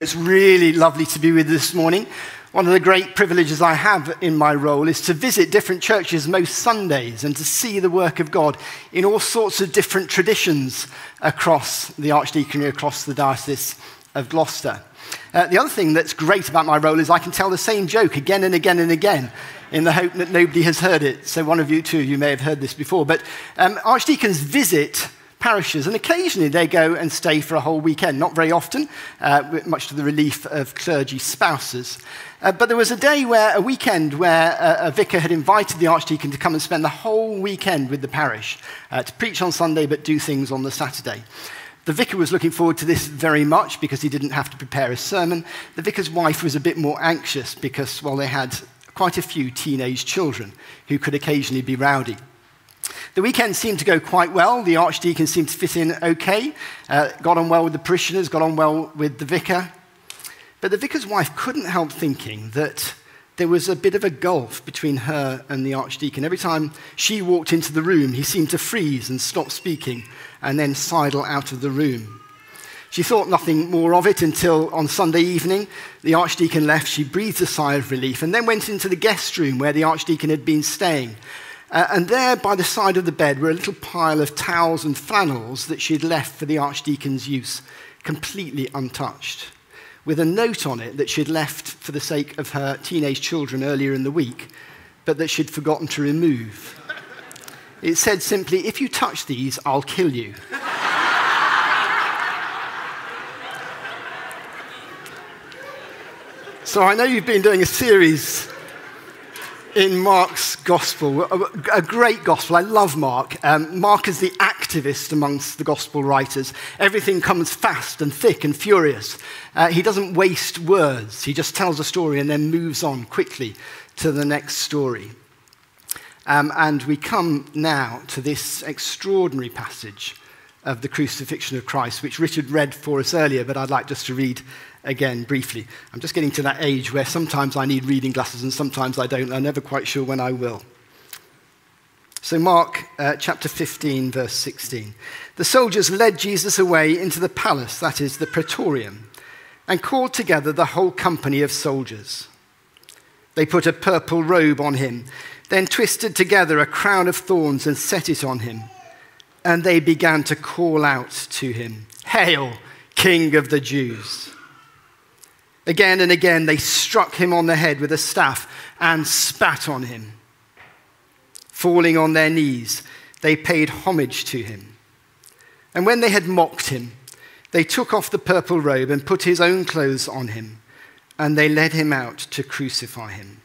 It's really lovely to be with you this morning. One of the great privileges I have in my role is to visit different churches most Sundays and to see the work of God in all sorts of different traditions across the Archdeaconry, across the Diocese of Gloucester. Uh, the other thing that's great about my role is I can tell the same joke again and again and again in the hope that nobody has heard it. So, one of you, too, you may have heard this before. But um, archdeacons visit parishes, and occasionally they go and stay for a whole weekend. Not very often, uh, much to the relief of clergy spouses. Uh, but there was a day where, a weekend, where a, a, vicar had invited the archdeacon to come and spend the whole weekend with the parish uh, to preach on Sunday but do things on the Saturday. The vicar was looking forward to this very much because he didn't have to prepare a sermon. The vicar's wife was a bit more anxious because, well, they had quite a few teenage children who could occasionally be rowdy. The weekend seemed to go quite well. The archdeacon seemed to fit in okay, uh, got on well with the parishioners, got on well with the vicar. But the vicar's wife couldn't help thinking that there was a bit of a gulf between her and the archdeacon. Every time she walked into the room, he seemed to freeze and stop speaking and then sidle out of the room. She thought nothing more of it until on Sunday evening, the archdeacon left. She breathed a sigh of relief and then went into the guest room where the archdeacon had been staying uh, and there by the side of the bed were a little pile of towels and flannels that she had left for the archdeacon's use, completely untouched, with a note on it that she had left for the sake of her teenage children earlier in the week, but that she'd forgotten to remove. It said simply, If you touch these, I'll kill you. so I know you've been doing a series in Mark's gospel, a great gospel. I love Mark. Um, Mark is the activist amongst the gospel writers. Everything comes fast and thick and furious. Uh, he doesn't waste words, he just tells a story and then moves on quickly to the next story. Um, and we come now to this extraordinary passage of the crucifixion of Christ, which Richard read for us earlier, but I'd like just to read again briefly. I'm just getting to that age where sometimes I need reading glasses and sometimes I don't. I'm never quite sure when I will. So, Mark uh, chapter 15, verse 16. The soldiers led Jesus away into the palace, that is, the praetorium, and called together the whole company of soldiers. They put a purple robe on him, then twisted together a crown of thorns and set it on him. And they began to call out to him, Hail, King of the Jews! Again and again, they struck him on the head with a staff and spat on him. Falling on their knees, they paid homage to him. And when they had mocked him, they took off the purple robe and put his own clothes on him, and they led him out to crucify him.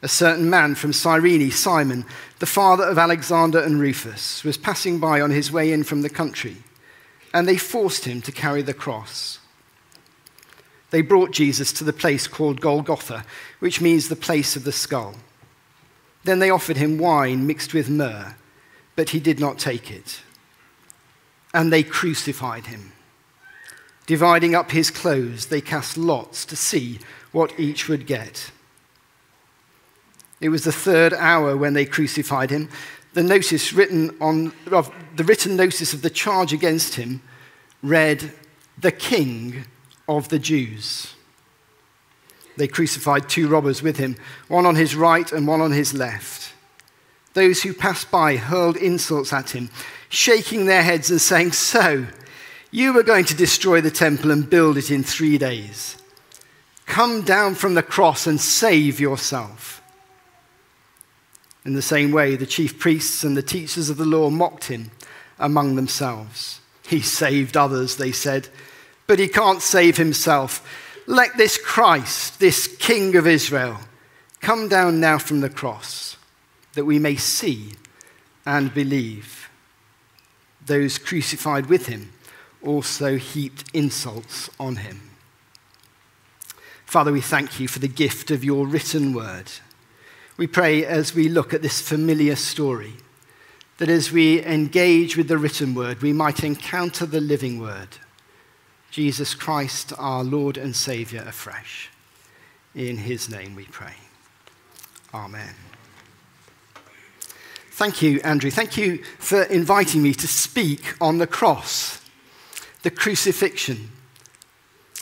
A certain man from Cyrene, Simon, the father of Alexander and Rufus, was passing by on his way in from the country, and they forced him to carry the cross they brought Jesus to the place called Golgotha, which means the place of the skull. Then they offered him wine mixed with myrrh, but he did not take it. And they crucified him. Dividing up his clothes, they cast lots to see what each would get. It was the third hour when they crucified him. The notice written on the written notice of the charge against him read, "The King of the Jews. They crucified two robbers with him, one on his right and one on his left. Those who passed by hurled insults at him, shaking their heads and saying, So, you were going to destroy the temple and build it in three days. Come down from the cross and save yourself. In the same way, the chief priests and the teachers of the law mocked him among themselves. He saved others, they said but he can't save himself. Let this Christ, this King of Israel, come down now from the cross, that we may see and believe. Those crucified with him also heaped insults on him. Father, we thank you for the gift of your written word. We pray as we look at this familiar story that as we engage with the written word, we might encounter the living word Jesus Christ, our Lord and Savior, afresh. In his name we pray. Amen. Thank you, Andrew. Thank you for inviting me to speak on the cross, the crucifixion,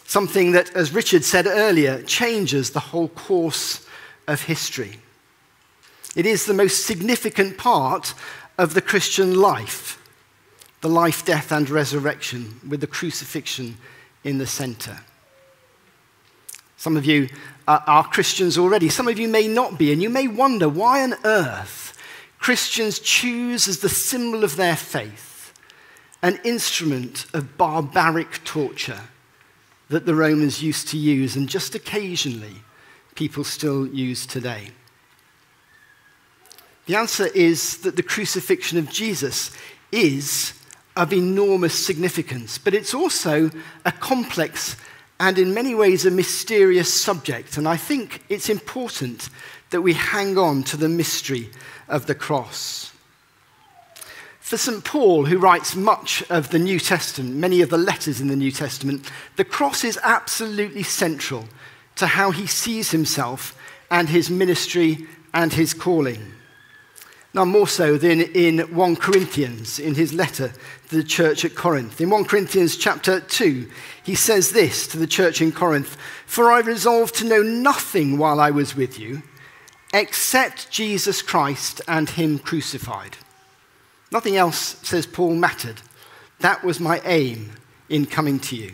Something that, as Richard said earlier, changes the whole course of history. It is the most significant part of the Christian life the life, death, and resurrection, with the crucifixion in the center. Some of you are Christians already, some of you may not be, and you may wonder why on earth Christians choose as the symbol of their faith an instrument of barbaric torture that the Romans used to use, and just occasionally people still use today. The answer is that the crucifixion of Jesus is of enormous significance, but it's also a complex and in many ways a mysterious subject. And I think it's important that we hang on to the mystery of the cross. For St. Paul, who writes much of the New Testament, many of the letters in the New Testament, the cross is absolutely central to how he sees himself and his ministry and his calling. Now, more so than in 1 Corinthians, in his letter to the church at Corinth. In 1 Corinthians chapter 2, he says this to the church in Corinth For I resolved to know nothing while I was with you except Jesus Christ and him crucified. Nothing else, says Paul, mattered. That was my aim in coming to you.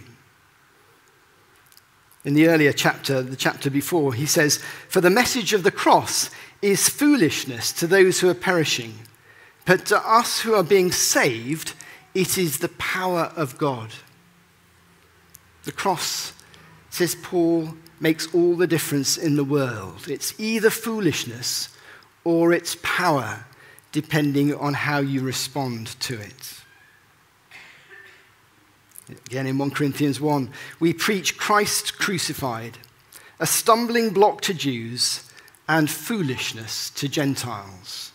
In the earlier chapter, the chapter before, he says, For the message of the cross is foolishness to those who are perishing, but to us who are being saved, it is the power of God. The cross, says Paul, makes all the difference in the world. It's either foolishness or it's power, depending on how you respond to it. Again, in 1 Corinthians 1, we preach Christ crucified, a stumbling block to Jews and foolishness to Gentiles.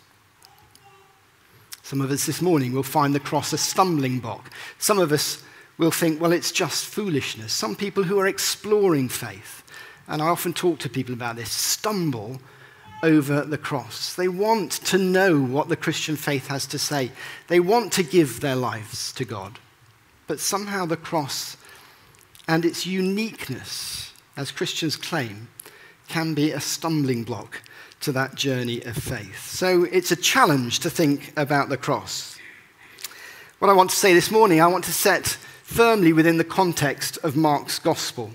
Some of us this morning will find the cross a stumbling block. Some of us will think, well, it's just foolishness. Some people who are exploring faith, and I often talk to people about this, stumble over the cross. They want to know what the Christian faith has to say, they want to give their lives to God. But somehow the cross and its uniqueness, as Christians claim, can be a stumbling block to that journey of faith. So it's a challenge to think about the cross. What I want to say this morning, I want to set firmly within the context of Mark's gospel.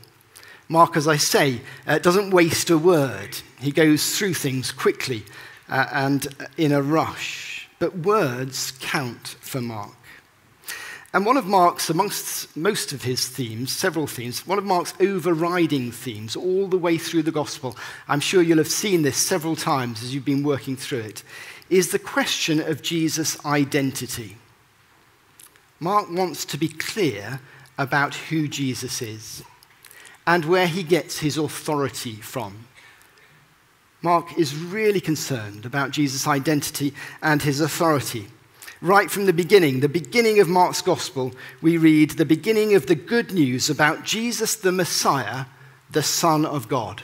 Mark, as I say, uh, doesn't waste a word. He goes through things quickly uh, and in a rush. But words count for Mark. And one of Mark's, amongst most of his themes, several themes, one of Mark's overriding themes all the way through the gospel, I'm sure you'll have seen this several times as you've been working through it, is the question of Jesus' identity. Mark wants to be clear about who Jesus is and where he gets his authority from. Mark is really concerned about Jesus' identity and his authority. Right from the beginning, the beginning of Mark's gospel, we read the beginning of the good news about Jesus the Messiah, the Son of God.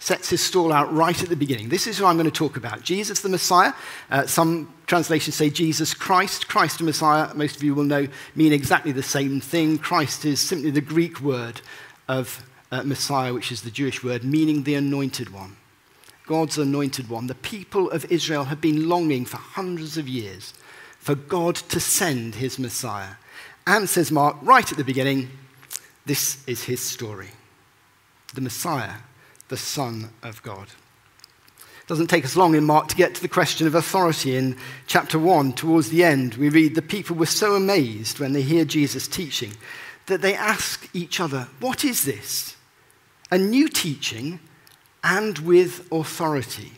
Sets his stall out right at the beginning. This is who I'm going to talk about Jesus the Messiah. Uh, some translations say Jesus Christ. Christ the Messiah, most of you will know, mean exactly the same thing. Christ is simply the Greek word of uh, Messiah, which is the Jewish word, meaning the anointed one. God's anointed one. The people of Israel have been longing for hundreds of years for God to send his Messiah. And, says Mark, right at the beginning, this is his story the Messiah, the Son of God. It doesn't take us long in Mark to get to the question of authority. In chapter 1, towards the end, we read the people were so amazed when they hear Jesus teaching that they ask each other, What is this? A new teaching and with authority.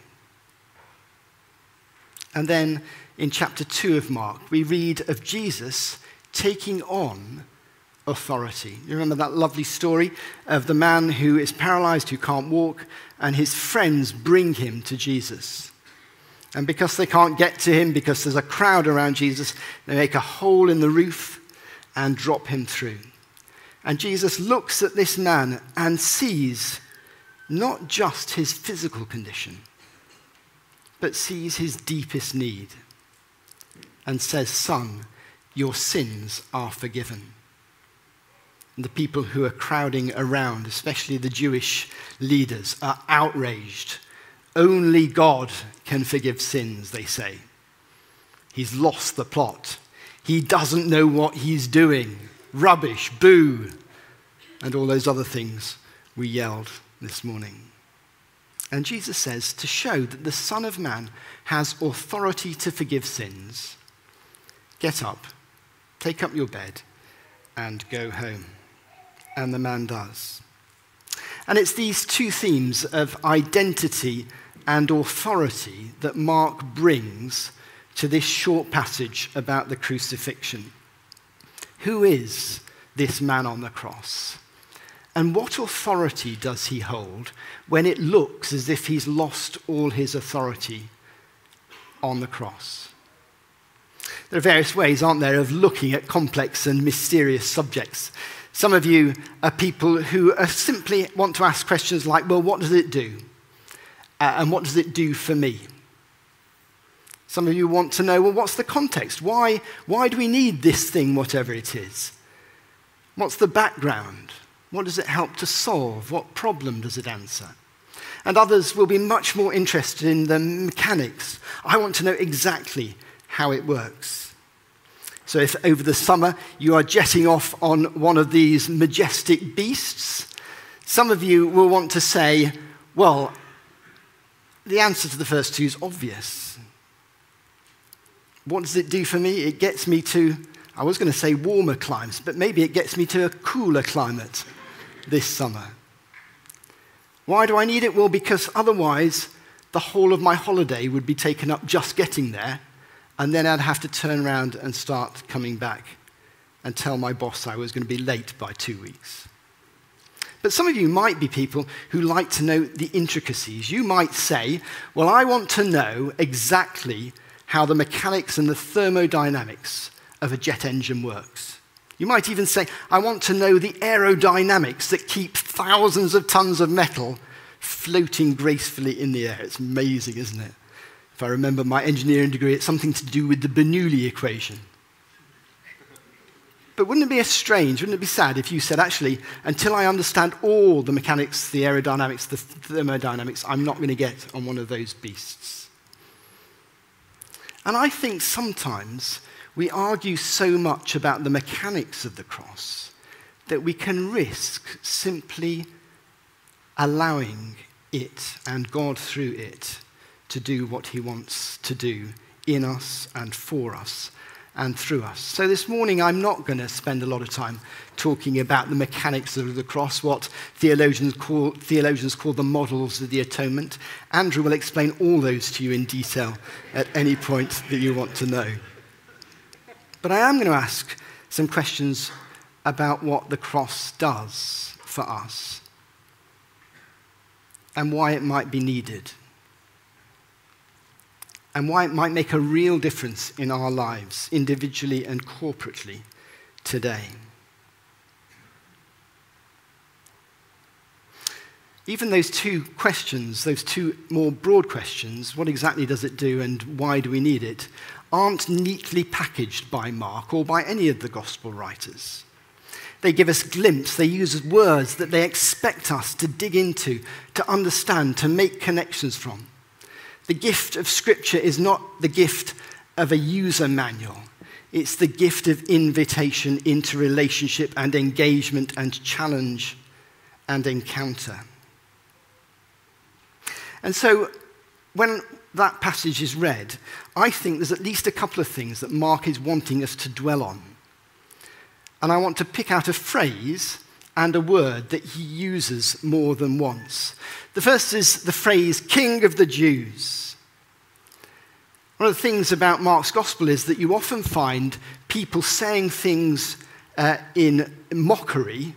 And then in chapter 2 of Mark, we read of Jesus taking on authority. You remember that lovely story of the man who is paralyzed, who can't walk, and his friends bring him to Jesus. And because they can't get to him, because there's a crowd around Jesus, they make a hole in the roof and drop him through. And Jesus looks at this man and sees not just his physical condition, but sees his deepest need and says, Son, your sins are forgiven. And the people who are crowding around, especially the Jewish leaders, are outraged. Only God can forgive sins, they say. He's lost the plot. He doesn't know what he's doing. Rubbish, boo, and all those other things we yelled this morning. And Jesus says to show that the Son of Man has authority to forgive sins, get up, take up your bed, and go home. And the man does. And it's these two themes of identity and authority that Mark brings to this short passage about the crucifixion. Who is this man on the cross? And what authority does he hold when it looks as if he's lost all his authority on the cross? There are various ways, aren't there, of looking at complex and mysterious subjects. Some of you are people who are simply want to ask questions like, well, what does it do? Uh, and what does it do for me? Some of you want to know, well, what's the context? Why, why do we need this thing, whatever it is? What's the background? What does it help to solve? What problem does it answer? And others will be much more interested in the mechanics. I want to know exactly how it works. So, if over the summer you are jetting off on one of these majestic beasts, some of you will want to say, well, the answer to the first two is obvious. What does it do for me? It gets me to, I was going to say warmer climes, but maybe it gets me to a cooler climate this summer. Why do I need it? Well, because otherwise, the whole of my holiday would be taken up just getting there, and then I'd have to turn around and start coming back and tell my boss I was going to be late by two weeks. But some of you might be people who like to know the intricacies. You might say, Well, I want to know exactly how the mechanics and the thermodynamics of a jet engine works. You might even say, I want to know the aerodynamics that keep thousands of tons of metal floating gracefully in the air. It's amazing, isn't it? If I remember my engineering degree, it's something to do with the Bernoulli equation. But wouldn't it be strange, wouldn't it be sad if you said, actually, until I understand all the mechanics, the aerodynamics, the thermodynamics, I'm not going to get on one of those beasts? And I think sometimes we argue so much about the mechanics of the cross that we can risk simply allowing it and God through it to do what he wants to do in us and for us and through us. So this morning, I'm not going to spend a lot of time talking about the mechanics of the cross, what theologians call, theologians call the models of the atonement. Andrew will explain all those to you in detail at any point that you want to know. But I am going to ask some questions about what the cross does for us and why it might be needed and why it might make a real difference in our lives, individually and corporately, today. Even those two questions, those two more broad questions, what exactly does it do and why do we need it, aren't neatly packaged by Mark or by any of the gospel writers. They give us glimpse, they use words that they expect us to dig into, to understand, to make connections from. The gift of Scripture is not the gift of a user manual. It's the gift of invitation into relationship and engagement and challenge and encounter. And so, when that passage is read, I think there's at least a couple of things that Mark is wanting us to dwell on. And I want to pick out a phrase and a word that he uses more than once. The first is the phrase, King of the Jews. One of the things about Mark's gospel is that you often find people saying things uh, in mockery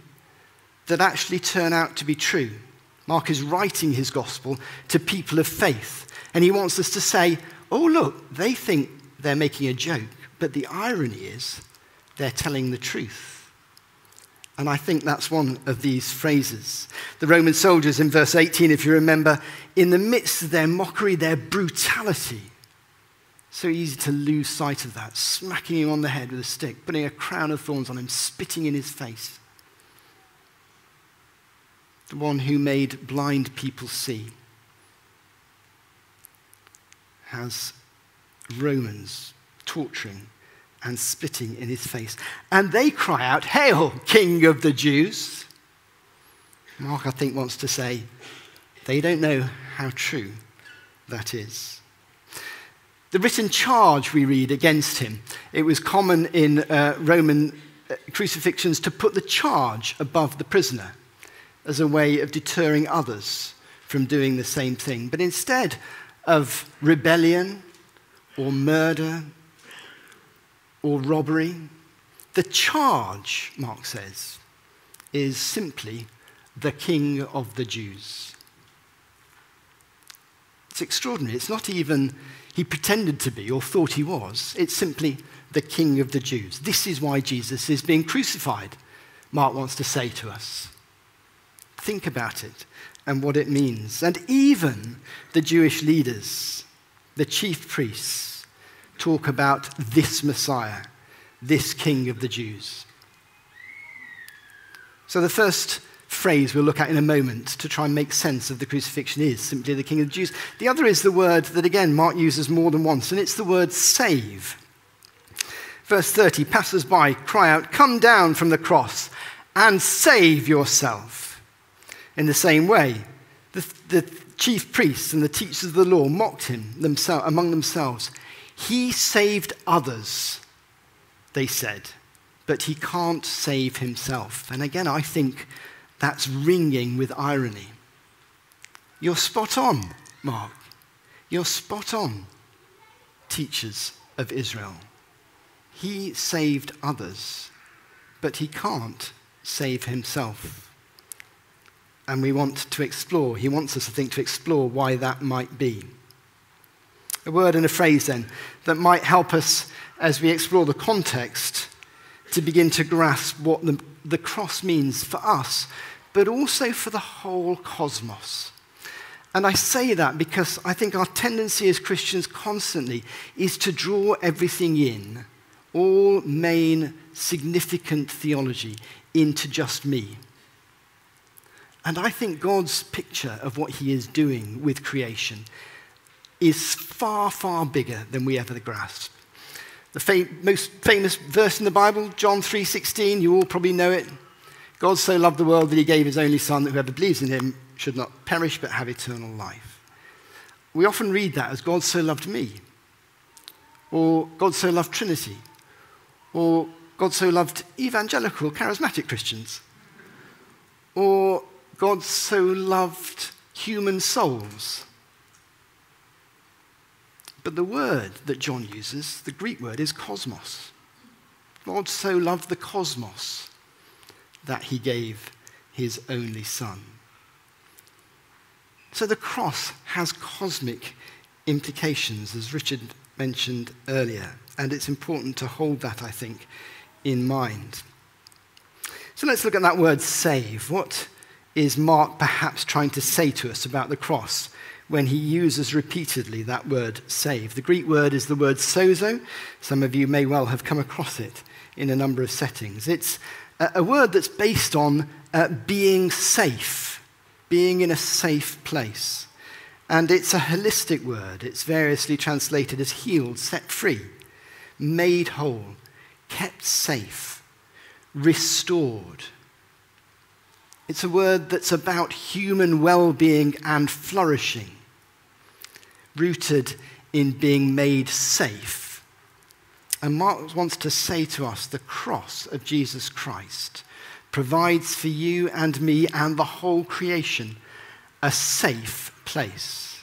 that actually turn out to be true. Mark is writing his gospel to people of faith and he wants us to say, oh, look, they think they're making a joke, but the irony is they're telling the truth. And I think that's one of these phrases. The Roman soldiers in verse 18, if you remember, in the midst of their mockery, their brutality, so easy to lose sight of that, smacking him on the head with a stick, putting a crown of thorns on him, spitting in his face. the one who made blind people see, has Romans torturing and spitting in his face. And they cry out, Hail, King of the Jews! Mark, I think, wants to say, they don't know how true that is. The written charge we read against him, it was common in uh, Roman uh, crucifixions to put the charge above the prisoner as a way of deterring others from doing the same thing. But instead of rebellion or murder or robbery, the charge, Mark says, is simply the King of the Jews. It's extraordinary. It's not even he pretended to be or thought he was. It's simply the King of the Jews. This is why Jesus is being crucified, Mark wants to say to us. Think about it and what it means. And even the Jewish leaders, the chief priests, talk about this Messiah, this King of the Jews. So the first phrase we'll look at in a moment to try and make sense of the crucifixion is simply the King of the Jews. The other is the word that, again, Mark uses more than once, and it's the word save. Verse 30 passers by cry out, Come down from the cross and save yourself. In the same way, the, the chief priests and the teachers of the law mocked him among themselves. He saved others, they said, but he can't save himself. And again, I think that's ringing with irony. You're spot on, Mark. You're spot on, teachers of Israel. He saved others, but he can't save himself. And we want to explore, he wants us, I think, to explore why that might be. A word and a phrase, then, that might help us as we explore the context to begin to grasp what the, the cross means for us but also for the whole cosmos. And I say that because I think our tendency as Christians constantly is to draw everything in, all main significant theology, into just me. And I think God's picture of what he is doing with creation is far, far bigger than we ever grasp. The fam- most famous verse in the Bible, John 3:16, you all probably know it. God so loved the world that he gave his only Son that whoever believes in him should not perish but have eternal life. We often read that as God so loved me, or God so loved Trinity, or God so loved evangelical, charismatic Christians, or God so loved human souls. But the word that John uses, the Greek word, is cosmos. God so loved the cosmos that he gave his only son. So the cross has cosmic implications, as Richard mentioned earlier, and it's important to hold that, I think, in mind. So let's look at that word save. What is Mark perhaps trying to say to us about the cross when he uses repeatedly that word save? The Greek word is the word sozo. Some of you may well have come across it in a number of settings. It's a word that's based on uh, being safe, being in a safe place. And it's a holistic word. It's variously translated as healed, set free, made whole, kept safe, restored. It's a word that's about human well being and flourishing, rooted in being made safe and Mark wants to say to us the cross of Jesus Christ provides for you and me and the whole creation a safe place.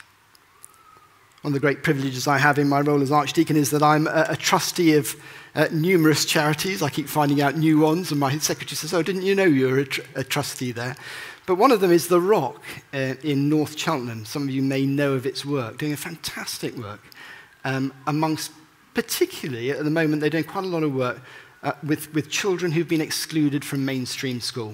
One of the great privileges I have in my role as Archdeacon is that I'm a, a trustee of uh, numerous charities. I keep finding out new ones, and my secretary says, Oh, didn't you know you were a, tr- a trustee there? But one of them is The Rock uh, in North Cheltenham. Some of you may know of its work, doing a fantastic work um, amongst particularly at the moment, they're doing quite a lot of work uh, with, with children who've been excluded from mainstream school.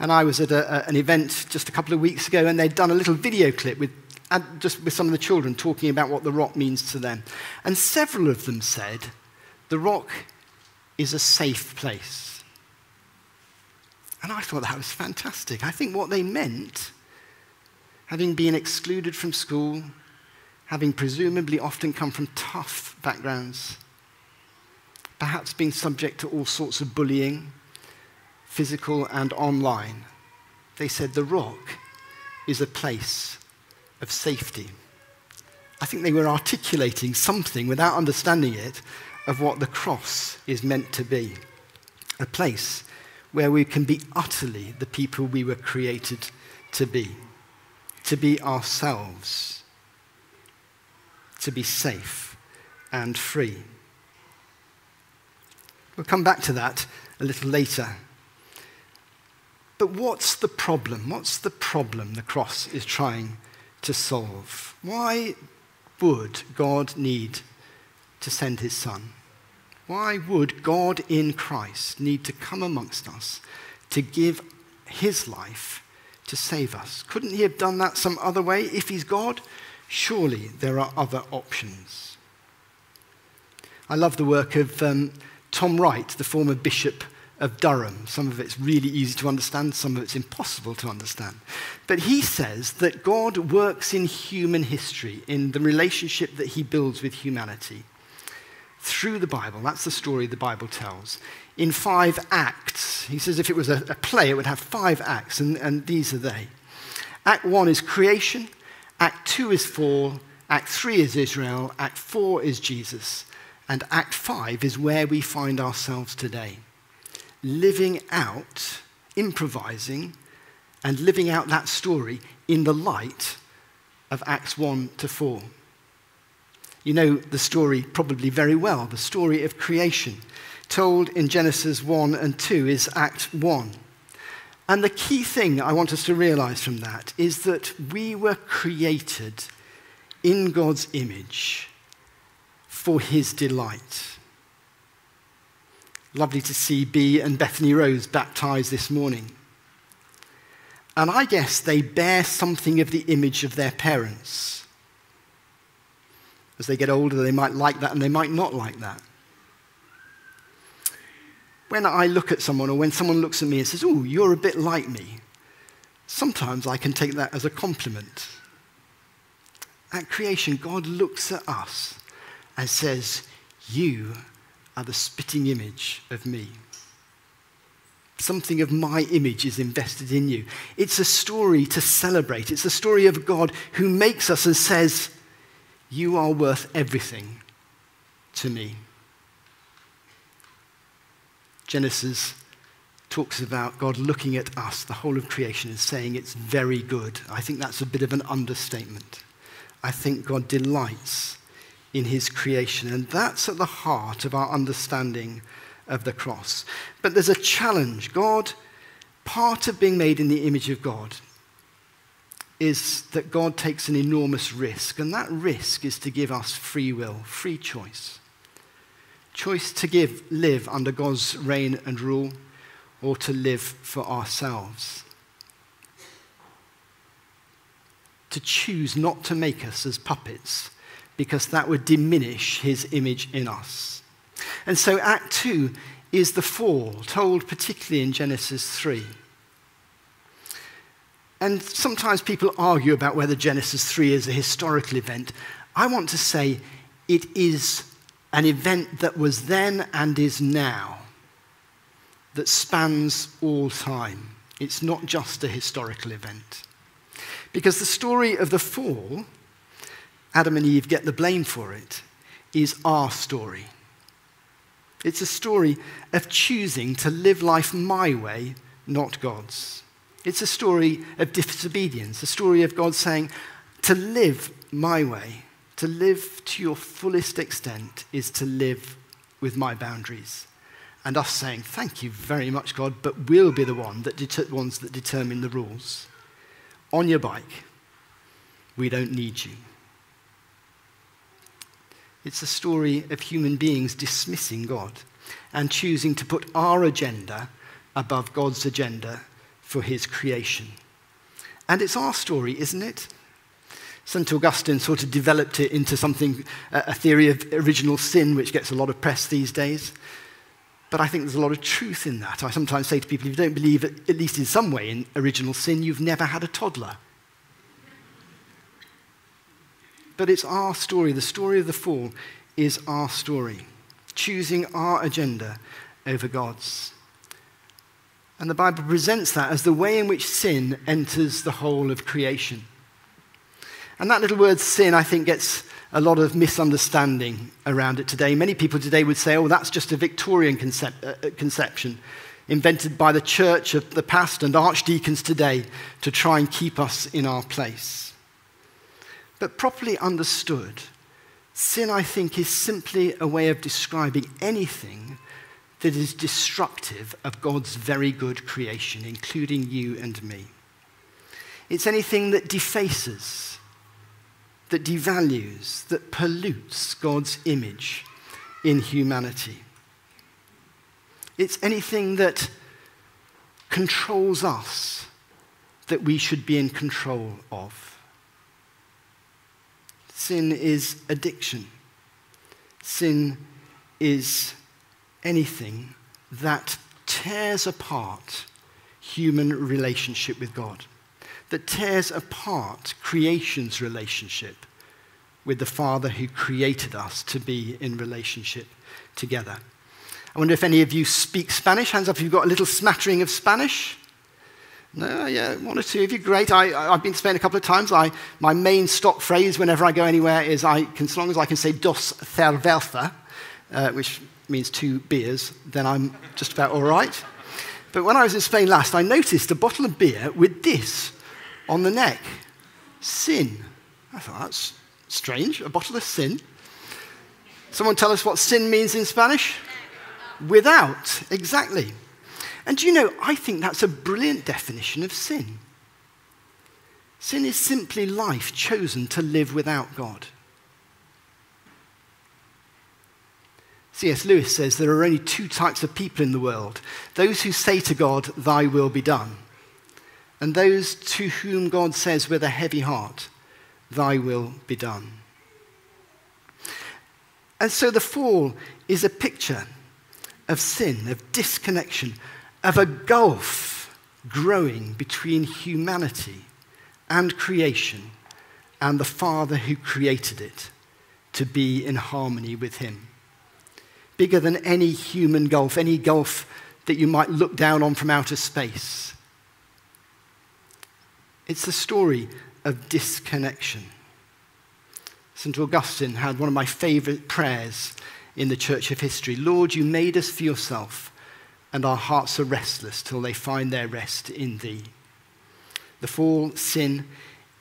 And I was at a, a, an event just a couple of weeks ago, and they'd done a little video clip with, uh, just with some of the children talking about what the rock means to them. And several of them said, The rock is a safe place. And I thought that was fantastic. I think what they meant, having been excluded from school, having presumably often come from tough backgrounds, perhaps being subject to all sorts of bullying, physical and online, they said the rock is a place of safety. I think they were articulating something without understanding it of what the cross is meant to be a place where we can be utterly the people we were created to be, to be ourselves, to be safe and free. We'll come back to that a little later. But what's the problem? What's the problem the cross is trying to solve? Why would God need to send his son? Why would God in Christ need to come amongst us to give his life to save us? Couldn't he have done that some other way? If he's God, surely there are other options. I love the work of um, Tom Wright, the former bishop of Durham. Some of it's really easy to understand, some of it's impossible to understand. But he says that God works in human history, in the relationship that he builds with humanity through the Bible. That's the story the Bible tells. In five acts. He says if it was a, a play, it would have five acts, and, and these are they. Act one is creation, Act two is fall, Act three is Israel, Act four is Jesus, and Act five is where we find ourselves today. Living out, improvising, and living out that story in the light of Acts 1 to 4. You know the story probably very well. The story of creation, told in Genesis 1 and 2, is Act 1. And the key thing I want us to realize from that is that we were created in God's image for his delight. Lovely to see B and Bethany Rose baptized this morning. And I guess they bear something of the image of their parents. As they get older, they might like that and they might not like that. When I look at someone or when someone looks at me and says, Oh, you're a bit like me, sometimes I can take that as a compliment. At creation, God looks at us and says, You are the spitting image of me. Something of my image is invested in you. It's a story to celebrate. It's a story of God who makes us and says, you are worth everything to me. Genesis talks about God looking at us, the whole of creation, and saying it's very good. I think that's a bit of an understatement. I think God delights in his creation, and that's at the heart of our understanding of the cross. But there's a challenge. God, part of being made in the image of God, is that God takes an enormous risk, and that risk is to give us free will, free choice. Choice to give, live under God's reign and rule, or to live for ourselves. To choose not to make us as puppets, because that would diminish his image in us. And so, Act 2 is the fall, told particularly in Genesis 3. And sometimes people argue about whether Genesis 3 is a historical event. I want to say it is an event that was then and is now, that spans all time. It's not just a historical event. Because the story of the fall, Adam and Eve get the blame for it, is our story. It's a story of choosing to live life my way, not God's. It's a story of disobedience, a story of God saying, to live my way, to live to your fullest extent, is to live with my boundaries. And us saying, thank you very much, God, but we'll be the one that det- ones that determine the rules. On your bike, we don't need you. It's a story of human beings dismissing God and choosing to put our agenda above God's agenda for his creation. And it's our story, isn't it? St. Augustine sort of developed it into something, a theory of original sin, which gets a lot of press these days. But I think there's a lot of truth in that. I sometimes say to people, if you don't believe, at least in some way, in original sin, you've never had a toddler. But it's our story. The story of the fall is our story, choosing our agenda over God's. And the Bible presents that as the way in which sin enters the whole of creation. And that little word sin, I think, gets a lot of misunderstanding around it today. Many people today would say, oh, that's just a Victorian uh, uh conception invented by the church of the past and archdeacons today to try and keep us in our place. But properly understood, sin, I think, is simply a way of describing anything that is destructive of God's very good creation, including you and me. It's anything that defaces, that devalues, that pollutes God's image in humanity. It's anything that controls us that we should be in control of. Sin is addiction. Sin is anything that tears apart human relationship with God, that tears apart creation's relationship with the Father who created us to be in relationship together. I wonder if any of you speak Spanish. Hands up if you've got a little smattering of Spanish. No, yeah, one or two of you. Great. I, have been to Spain a couple of times. I, my main stock phrase whenever I go anywhere is, I can, as long as I can say dos cerveza, uh, which means two beers, then I'm just about all right. But when I was in Spain last, I noticed a bottle of beer with this on the neck sin. I thought, that's strange, a bottle of sin. Someone tell us what sin means in Spanish? Without, exactly. And do you know, I think that's a brilliant definition of sin. Sin is simply life chosen to live without God. C.S. Lewis says there are only two types of people in the world those who say to God, Thy will be done, and those to whom God says with a heavy heart, Thy will be done. And so the fall is a picture of sin, of disconnection, of a gulf growing between humanity and creation and the Father who created it to be in harmony with Him bigger than any human gulf, any gulf that you might look down on from outer space. It's the story of disconnection. St. Augustine had one of my favorite prayers in the church of history Lord, you made us for yourself, and our hearts are restless till they find their rest in thee. The fall, sin,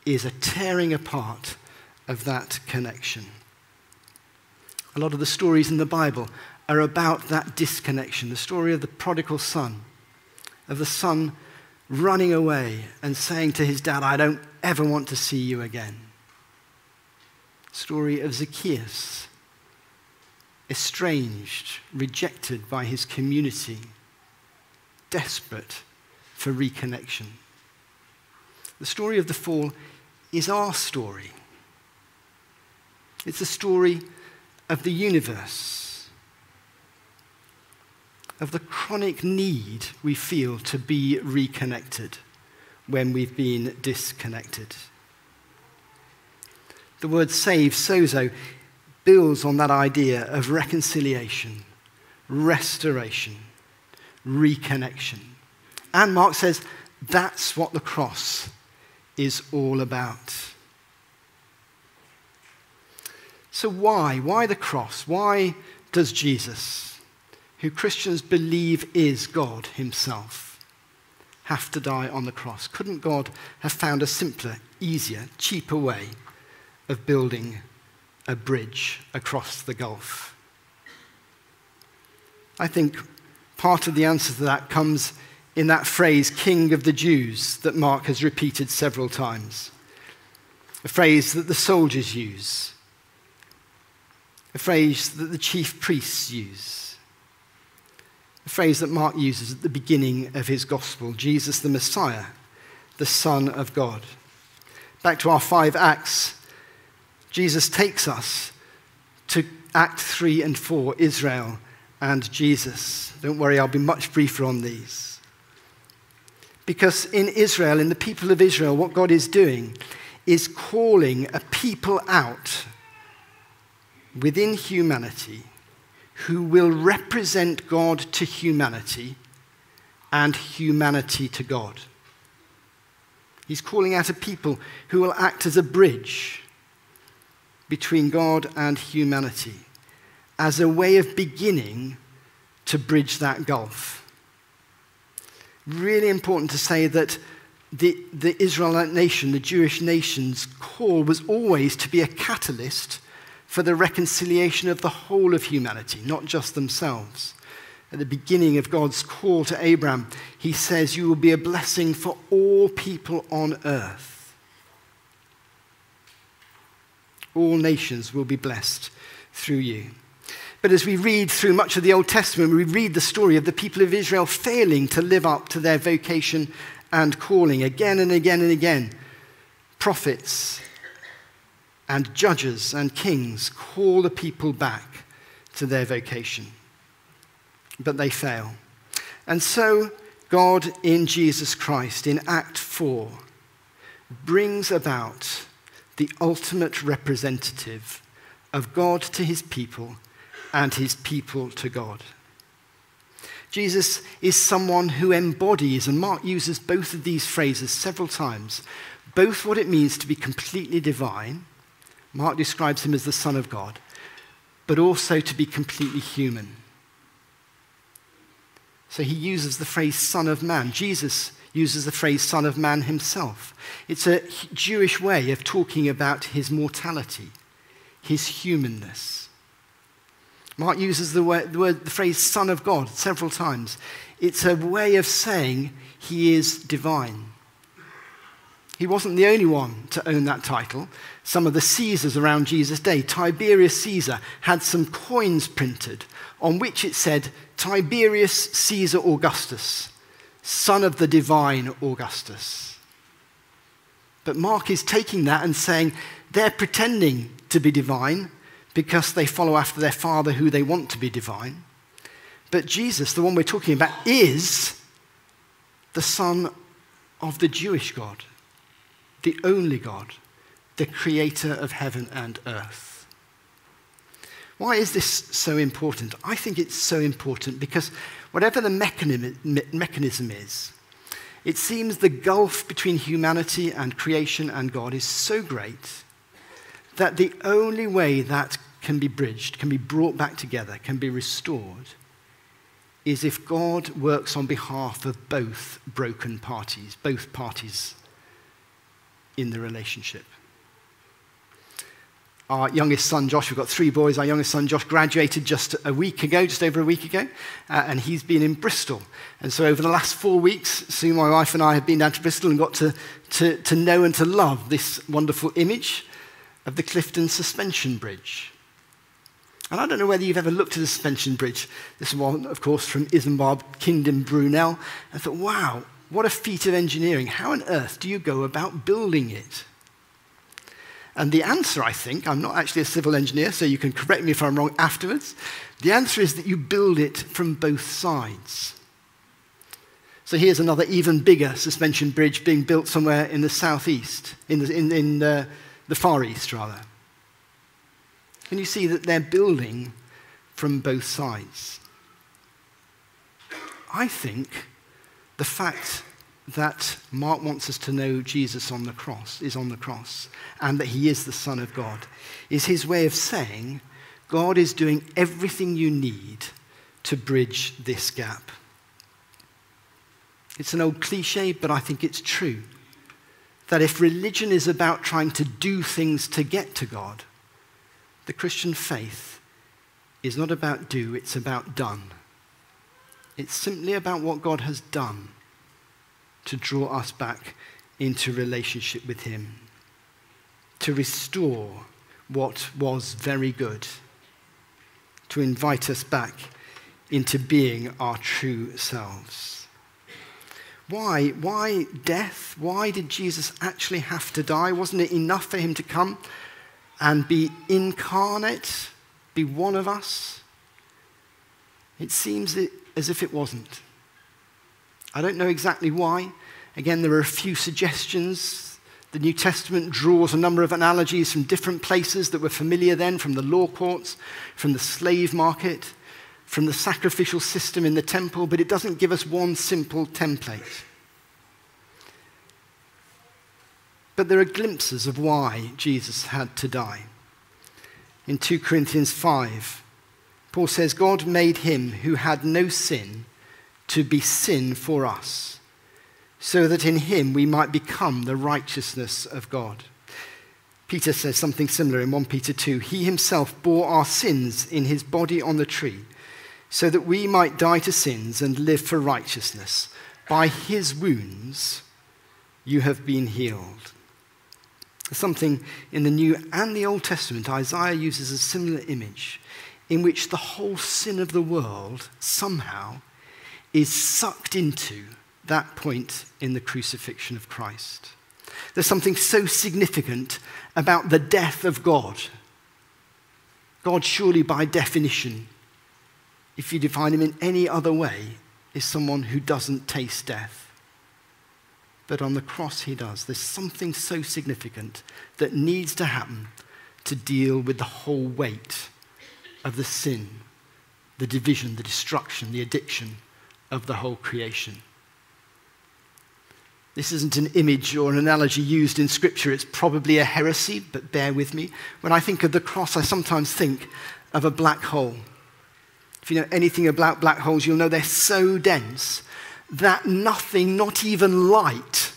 is a tearing apart of that connection. A lot of the stories in the Bible are about that disconnection. The story of the prodigal son, of the son running away and saying to his dad, I don't ever want to see you again. Story of Zacchaeus, estranged, rejected by his community, desperate for reconnection. The story of the fall is our story. It's a story of the universe, of the chronic need we feel to be reconnected when we've been disconnected. The word save, sozo, builds on that idea of reconciliation, restoration, reconnection. And Mark says that's what the cross is all about. So, why? Why the cross? Why does Jesus, who Christians believe is God Himself, have to die on the cross? Couldn't God have found a simpler, easier, cheaper way of building a bridge across the gulf? I think part of the answer to that comes in that phrase, King of the Jews, that Mark has repeated several times. A phrase that the soldiers use a phrase that the chief priests use, a phrase that Mark uses at the beginning of his gospel Jesus the Messiah, the Son of God. Back to our five acts, Jesus takes us to Act 3 and 4, Israel and Jesus. Don't worry, I'll be much briefer on these. Because in Israel, in the people of Israel, what God is doing is calling a people out within humanity who will represent God to humanity and humanity to God. He's calling out a people who will act as a bridge between God and humanity, as a way of beginning to bridge that gulf. Really important to say that the, the Israelite nation, the Jewish nation's call was always to be a catalyst for the reconciliation of the whole of humanity, not just themselves. At the beginning of God's call to Abraham, he says, You will be a blessing for all people on earth. All nations will be blessed through you. But as we read through much of the Old Testament, we read the story of the people of Israel failing to live up to their vocation and calling again and again and again. Prophets and judges and kings call the people back to their vocation. But they fail. And so, God in Jesus Christ, in Act 4, brings about the ultimate representative of God to his people and his people to God. Jesus is someone who embodies, and Mark uses both of these phrases several times, both what it means to be completely divine, Mark describes him as the Son of God, but also to be completely human. So he uses the phrase Son of Man. Jesus uses the phrase Son of Man himself. It's a Jewish way of talking about his mortality, his humanness. Mark uses the, word, the, word, the phrase Son of God several times. It's a way of saying he is divine. He wasn't the only one to own that title. Some of the Caesars around Jesus' day, Tiberius Caesar, had some coins printed on which it said, Tiberius Caesar Augustus, son of the divine Augustus. But Mark is taking that and saying they're pretending to be divine, because they follow after their father who they want to be divine. But Jesus, the one we're talking about, is the Son of the Jewish God, the only God, the creator of heaven and earth. Why is this so important? I think it's so important because whatever the mechanism is, it seems the gulf between humanity and creation and God is so great that the only way that can be bridged, can be brought back together, can be restored, is if God works on behalf of both broken parties, both parties in the relationship. Our youngest son, Josh, we've got three boys. Our youngest son, Josh, graduated just a week ago, just over a week ago, uh, and he's been in Bristol. And so, over the last four weeks, Sue, my wife, and I have been down to Bristol and got to, to, to know and to love this wonderful image of the Clifton Suspension Bridge. And I don't know whether you've ever looked at the suspension bridge. This one, of course, from Isambard Kingdom Brunel. And thought, wow, what a feat of engineering. How on earth do you go about building it? And the answer, I think, I'm not actually a civil engineer, so you can correct me if I'm wrong afterwards. The answer is that you build it from both sides. So here's another even bigger suspension bridge being built somewhere in the southeast, in the, in, in uh, the Far East, rather. And you see that they're building from both sides? I think the fact that Mark wants us to know Jesus on the cross is on the cross and that he is the Son of God is his way of saying God is doing everything you need to bridge this gap. It's an old cliche, but I think it's true. That if religion is about trying to do things to get to God, the Christian faith is not about do, it's about done. It's simply about what God has done to draw us back into relationship with Him, to restore what was very good, to invite us back into being our true selves. Why? Why death? Why did Jesus actually have to die? Wasn't it enough for him to come and be incarnate, be one of us? It seems as if it wasn't. I don't know exactly why. Again, there are a few suggestions. The New Testament draws a number of analogies from different places that were familiar then from the law courts, from the slave market, from the sacrificial system in the temple, but it doesn't give us one simple template. But there are glimpses of why Jesus had to die. In 2 Corinthians 5, Paul says, God made him who had no sin to be sin for us, so that in him we might become the righteousness of God. Peter says something similar in 1 Peter 2. He himself bore our sins in his body on the tree, so that we might die to sins and live for righteousness. By his wounds you have been healed. Something in the New and the Old Testament, Isaiah uses a similar image in which the whole sin of the world somehow is sucked into that point in the crucifixion of Christ. There's something so significant about the death of God. God, surely by definition, if you define him in any other way, is someone who doesn't taste death. But on the cross, he does. There's something so significant that needs to happen to deal with the whole weight of the sin, the division, the destruction, the addiction of the whole creation. This isn't an image or an analogy used in Scripture. It's probably a heresy, but bear with me. When I think of the cross, I sometimes think of a black hole. If you know anything about black holes, you'll know they're so dense that nothing, not even light,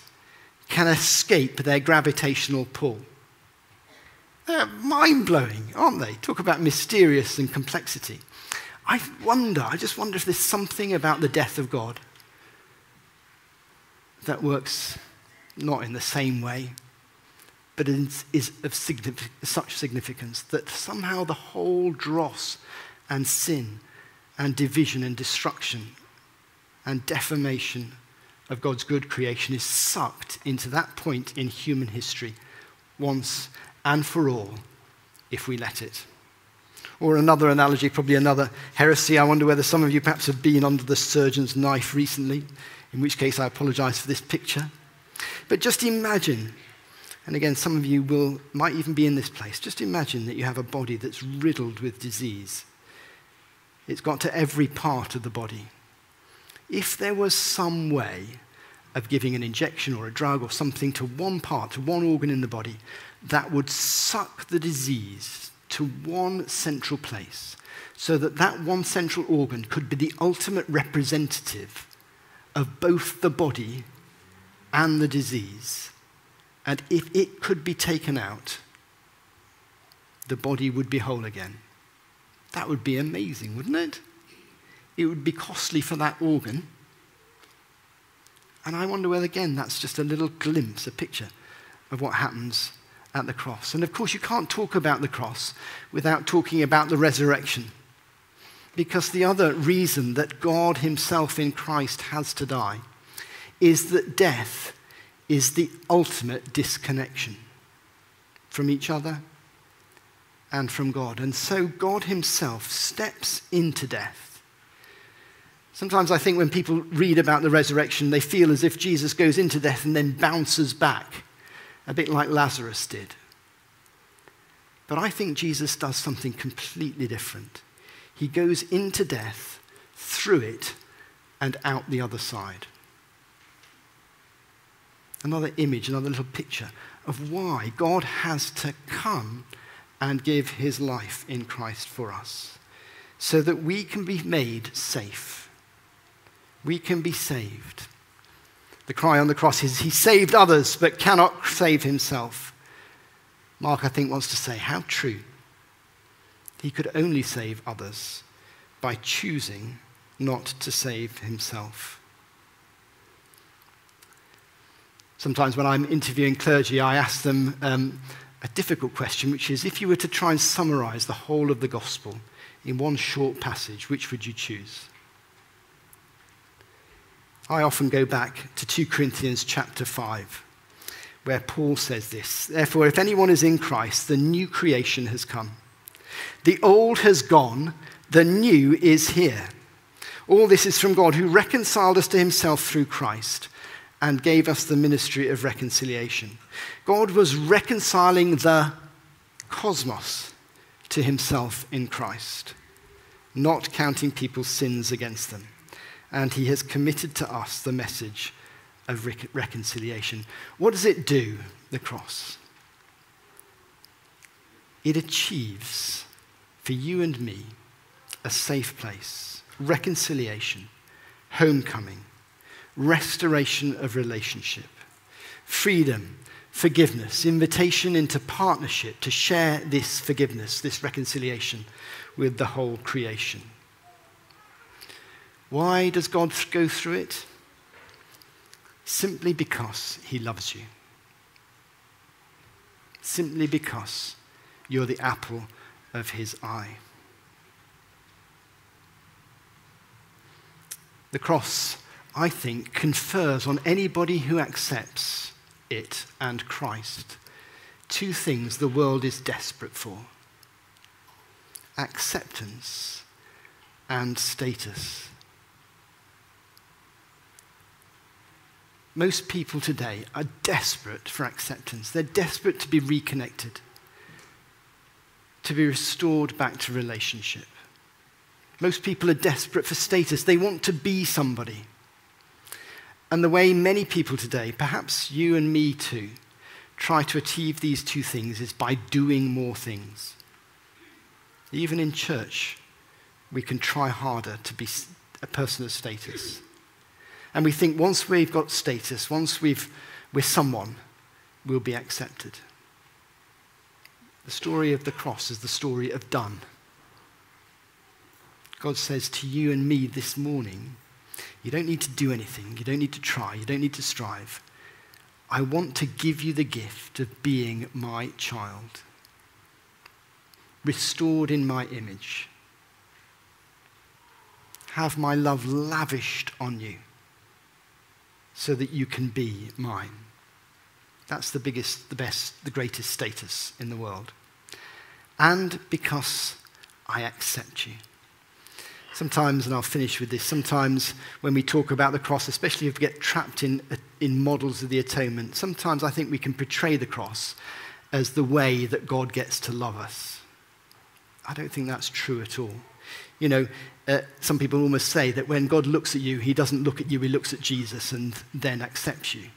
can escape their gravitational pull. They're mind blowing, aren't they? Talk about mysterious and complexity. I wonder, I just wonder if there's something about the death of God that works not in the same way, but is, of such significance that somehow the whole dross and sin and division and destruction and defamation of God's good creation is sucked into that point in human history once and for all if we let it. Or another analogy, probably another heresy. I wonder whether some of you perhaps have been under the surgeon's knife recently, in which case I apologize for this picture. But just imagine, and again, some of you will, might even be in this place, just imagine that you have a body that's riddled with disease. It's got to every part of the body. If there was some way of giving an injection or a drug or something to one part, to one organ in the body, that would suck the disease to one central place so that that one central organ could be the ultimate representative of both the body and the disease. And if it could be taken out, the body would be whole again. That would be amazing, wouldn't it? It would be costly for that organ. And I wonder whether, again, that's just a little glimpse, a picture of what happens at the cross. And of course, you can't talk about the cross without talking about the resurrection. Because the other reason that God Himself in Christ has to die is that death is the ultimate disconnection from each other and from God. And so God Himself steps into death. Sometimes I think when people read about the resurrection, they feel as if Jesus goes into death and then bounces back a bit like Lazarus did. But I think Jesus does something completely different. He goes into death, through it, and out the other side. Another image, another little picture of why God has to come and give his life in Christ for us so that we can be made safe. We can be saved. The cry on the cross is, He saved others but cannot save Himself. Mark, I think, wants to say, How true. He could only save others by choosing not to save Himself. Sometimes when I'm interviewing clergy, I ask them um, a difficult question, which is if you were to try and summarize the whole of the gospel in one short passage, which would you choose? I often go back to 2 Corinthians chapter 5, where Paul says this Therefore, if anyone is in Christ, the new creation has come. The old has gone, the new is here. All this is from God who reconciled us to himself through Christ and gave us the ministry of reconciliation. God was reconciling the cosmos to himself in Christ, not counting people's sins against them. And he has committed to us the message of reconciliation. What does it do, the cross? It achieves for you and me a safe place, reconciliation, homecoming, restoration of relationship, freedom, forgiveness, invitation into partnership to share this forgiveness, this reconciliation with the whole creation. Why does God go through it? Simply because He loves you. Simply because you're the apple of his eye. The cross, I think, confers on anybody who accepts it and Christ two things the world is desperate for acceptance and status. Most people today are desperate for acceptance. They're desperate to be reconnected to be restored back to relationship. Most people are desperate for status, they want to be somebody. And the way many people today, perhaps you and me too, try to achieve these two things is by doing more things. Even in church, we can try harder to be a person of status. And we think once we've got status, once we've, we're someone, we'll be accepted. The story of the cross is the story of done. God says to you and me this morning, you don't need to do anything, you don't need to try, you don't need to strive. I want to give you the gift of being my child, restored in my image. Have my love lavished on you so that you can be mine. That's the biggest, the best, the greatest status in the world. And because I accept you. Sometimes, and I'll finish with this, sometimes when we talk about the cross, especially if we get trapped in, in models of the atonement, sometimes I think we can portray the cross as the way that God gets to love us. I don't think that's true at all. You know, uh, some people almost say that when God looks at you, he doesn't look at you, he looks at Jesus and then accepts you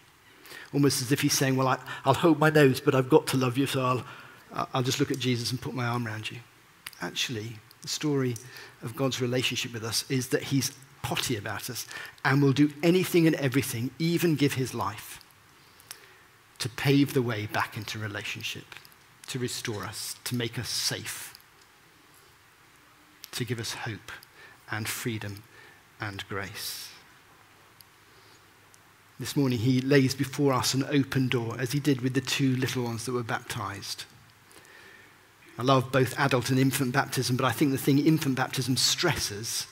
almost as if he's saying, Well, I, will hold my nose, but I've got to love you, so I'll, I'll just look at Jesus and put my arm around you. Actually, the story of God's relationship with us is that he's potty about us and will do anything and everything, even give his life, to pave the way back into relationship, to restore us, to make us safe, to give us hope and freedom and grace. This morning, he lays before us an open door, as he did with the two little ones that were baptized. I love both adult and infant baptism, but I think the thing infant baptism stresses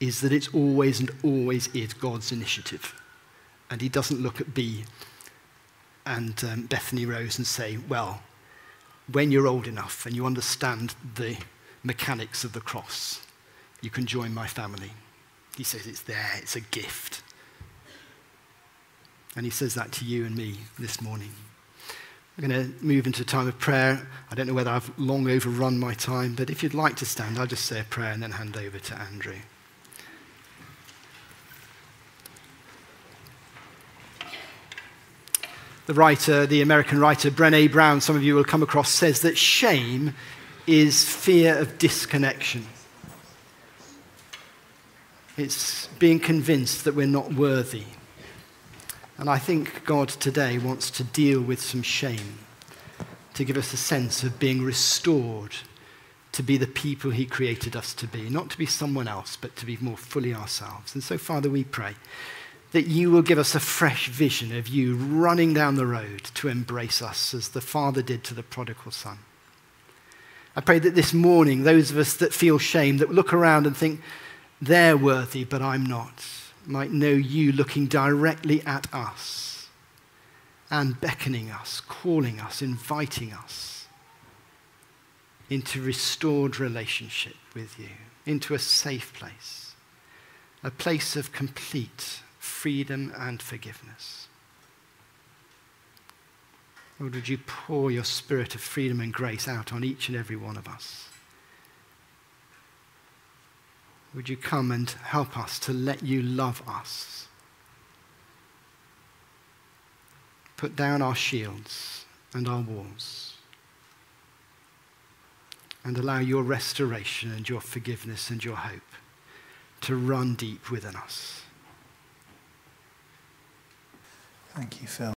is that it's always and always is God's initiative. And he doesn't look at B and um, Bethany Rose and say, well, when you're old enough and you understand the mechanics of the cross, you can join my family. He says it's there, it's a gift. And he says that to you and me this morning. We're going to move into a time of prayer. I don't know whether I've long overrun my time, but if you'd like to stand, I'll just say a prayer and then hand over to Andrew. The writer, the American writer Brene Brown, some of you will come across, says that shame is fear of disconnection. It's being convinced that we're not worthy and I think God today wants to deal with some shame, to give us a sense of being restored to be the people He created us to be, not to be someone else, but to be more fully ourselves. And so, Father, we pray that you will give us a fresh vision of you running down the road to embrace us as the Father did to the prodigal son. I pray that this morning, those of us that feel shame, that look around and think, they're worthy, but I'm not might know you looking directly at us and beckoning us, calling us, inviting us into restored relationship with you, into a safe place. a place of complete freedom and forgiveness. Lord, would you pour your spirit of freedom and grace out on each and every one of us? Would you come and help us to let you love us? Put down our shields and our walls and allow your restoration and your forgiveness and your hope to run deep within us. Thank you, Phil.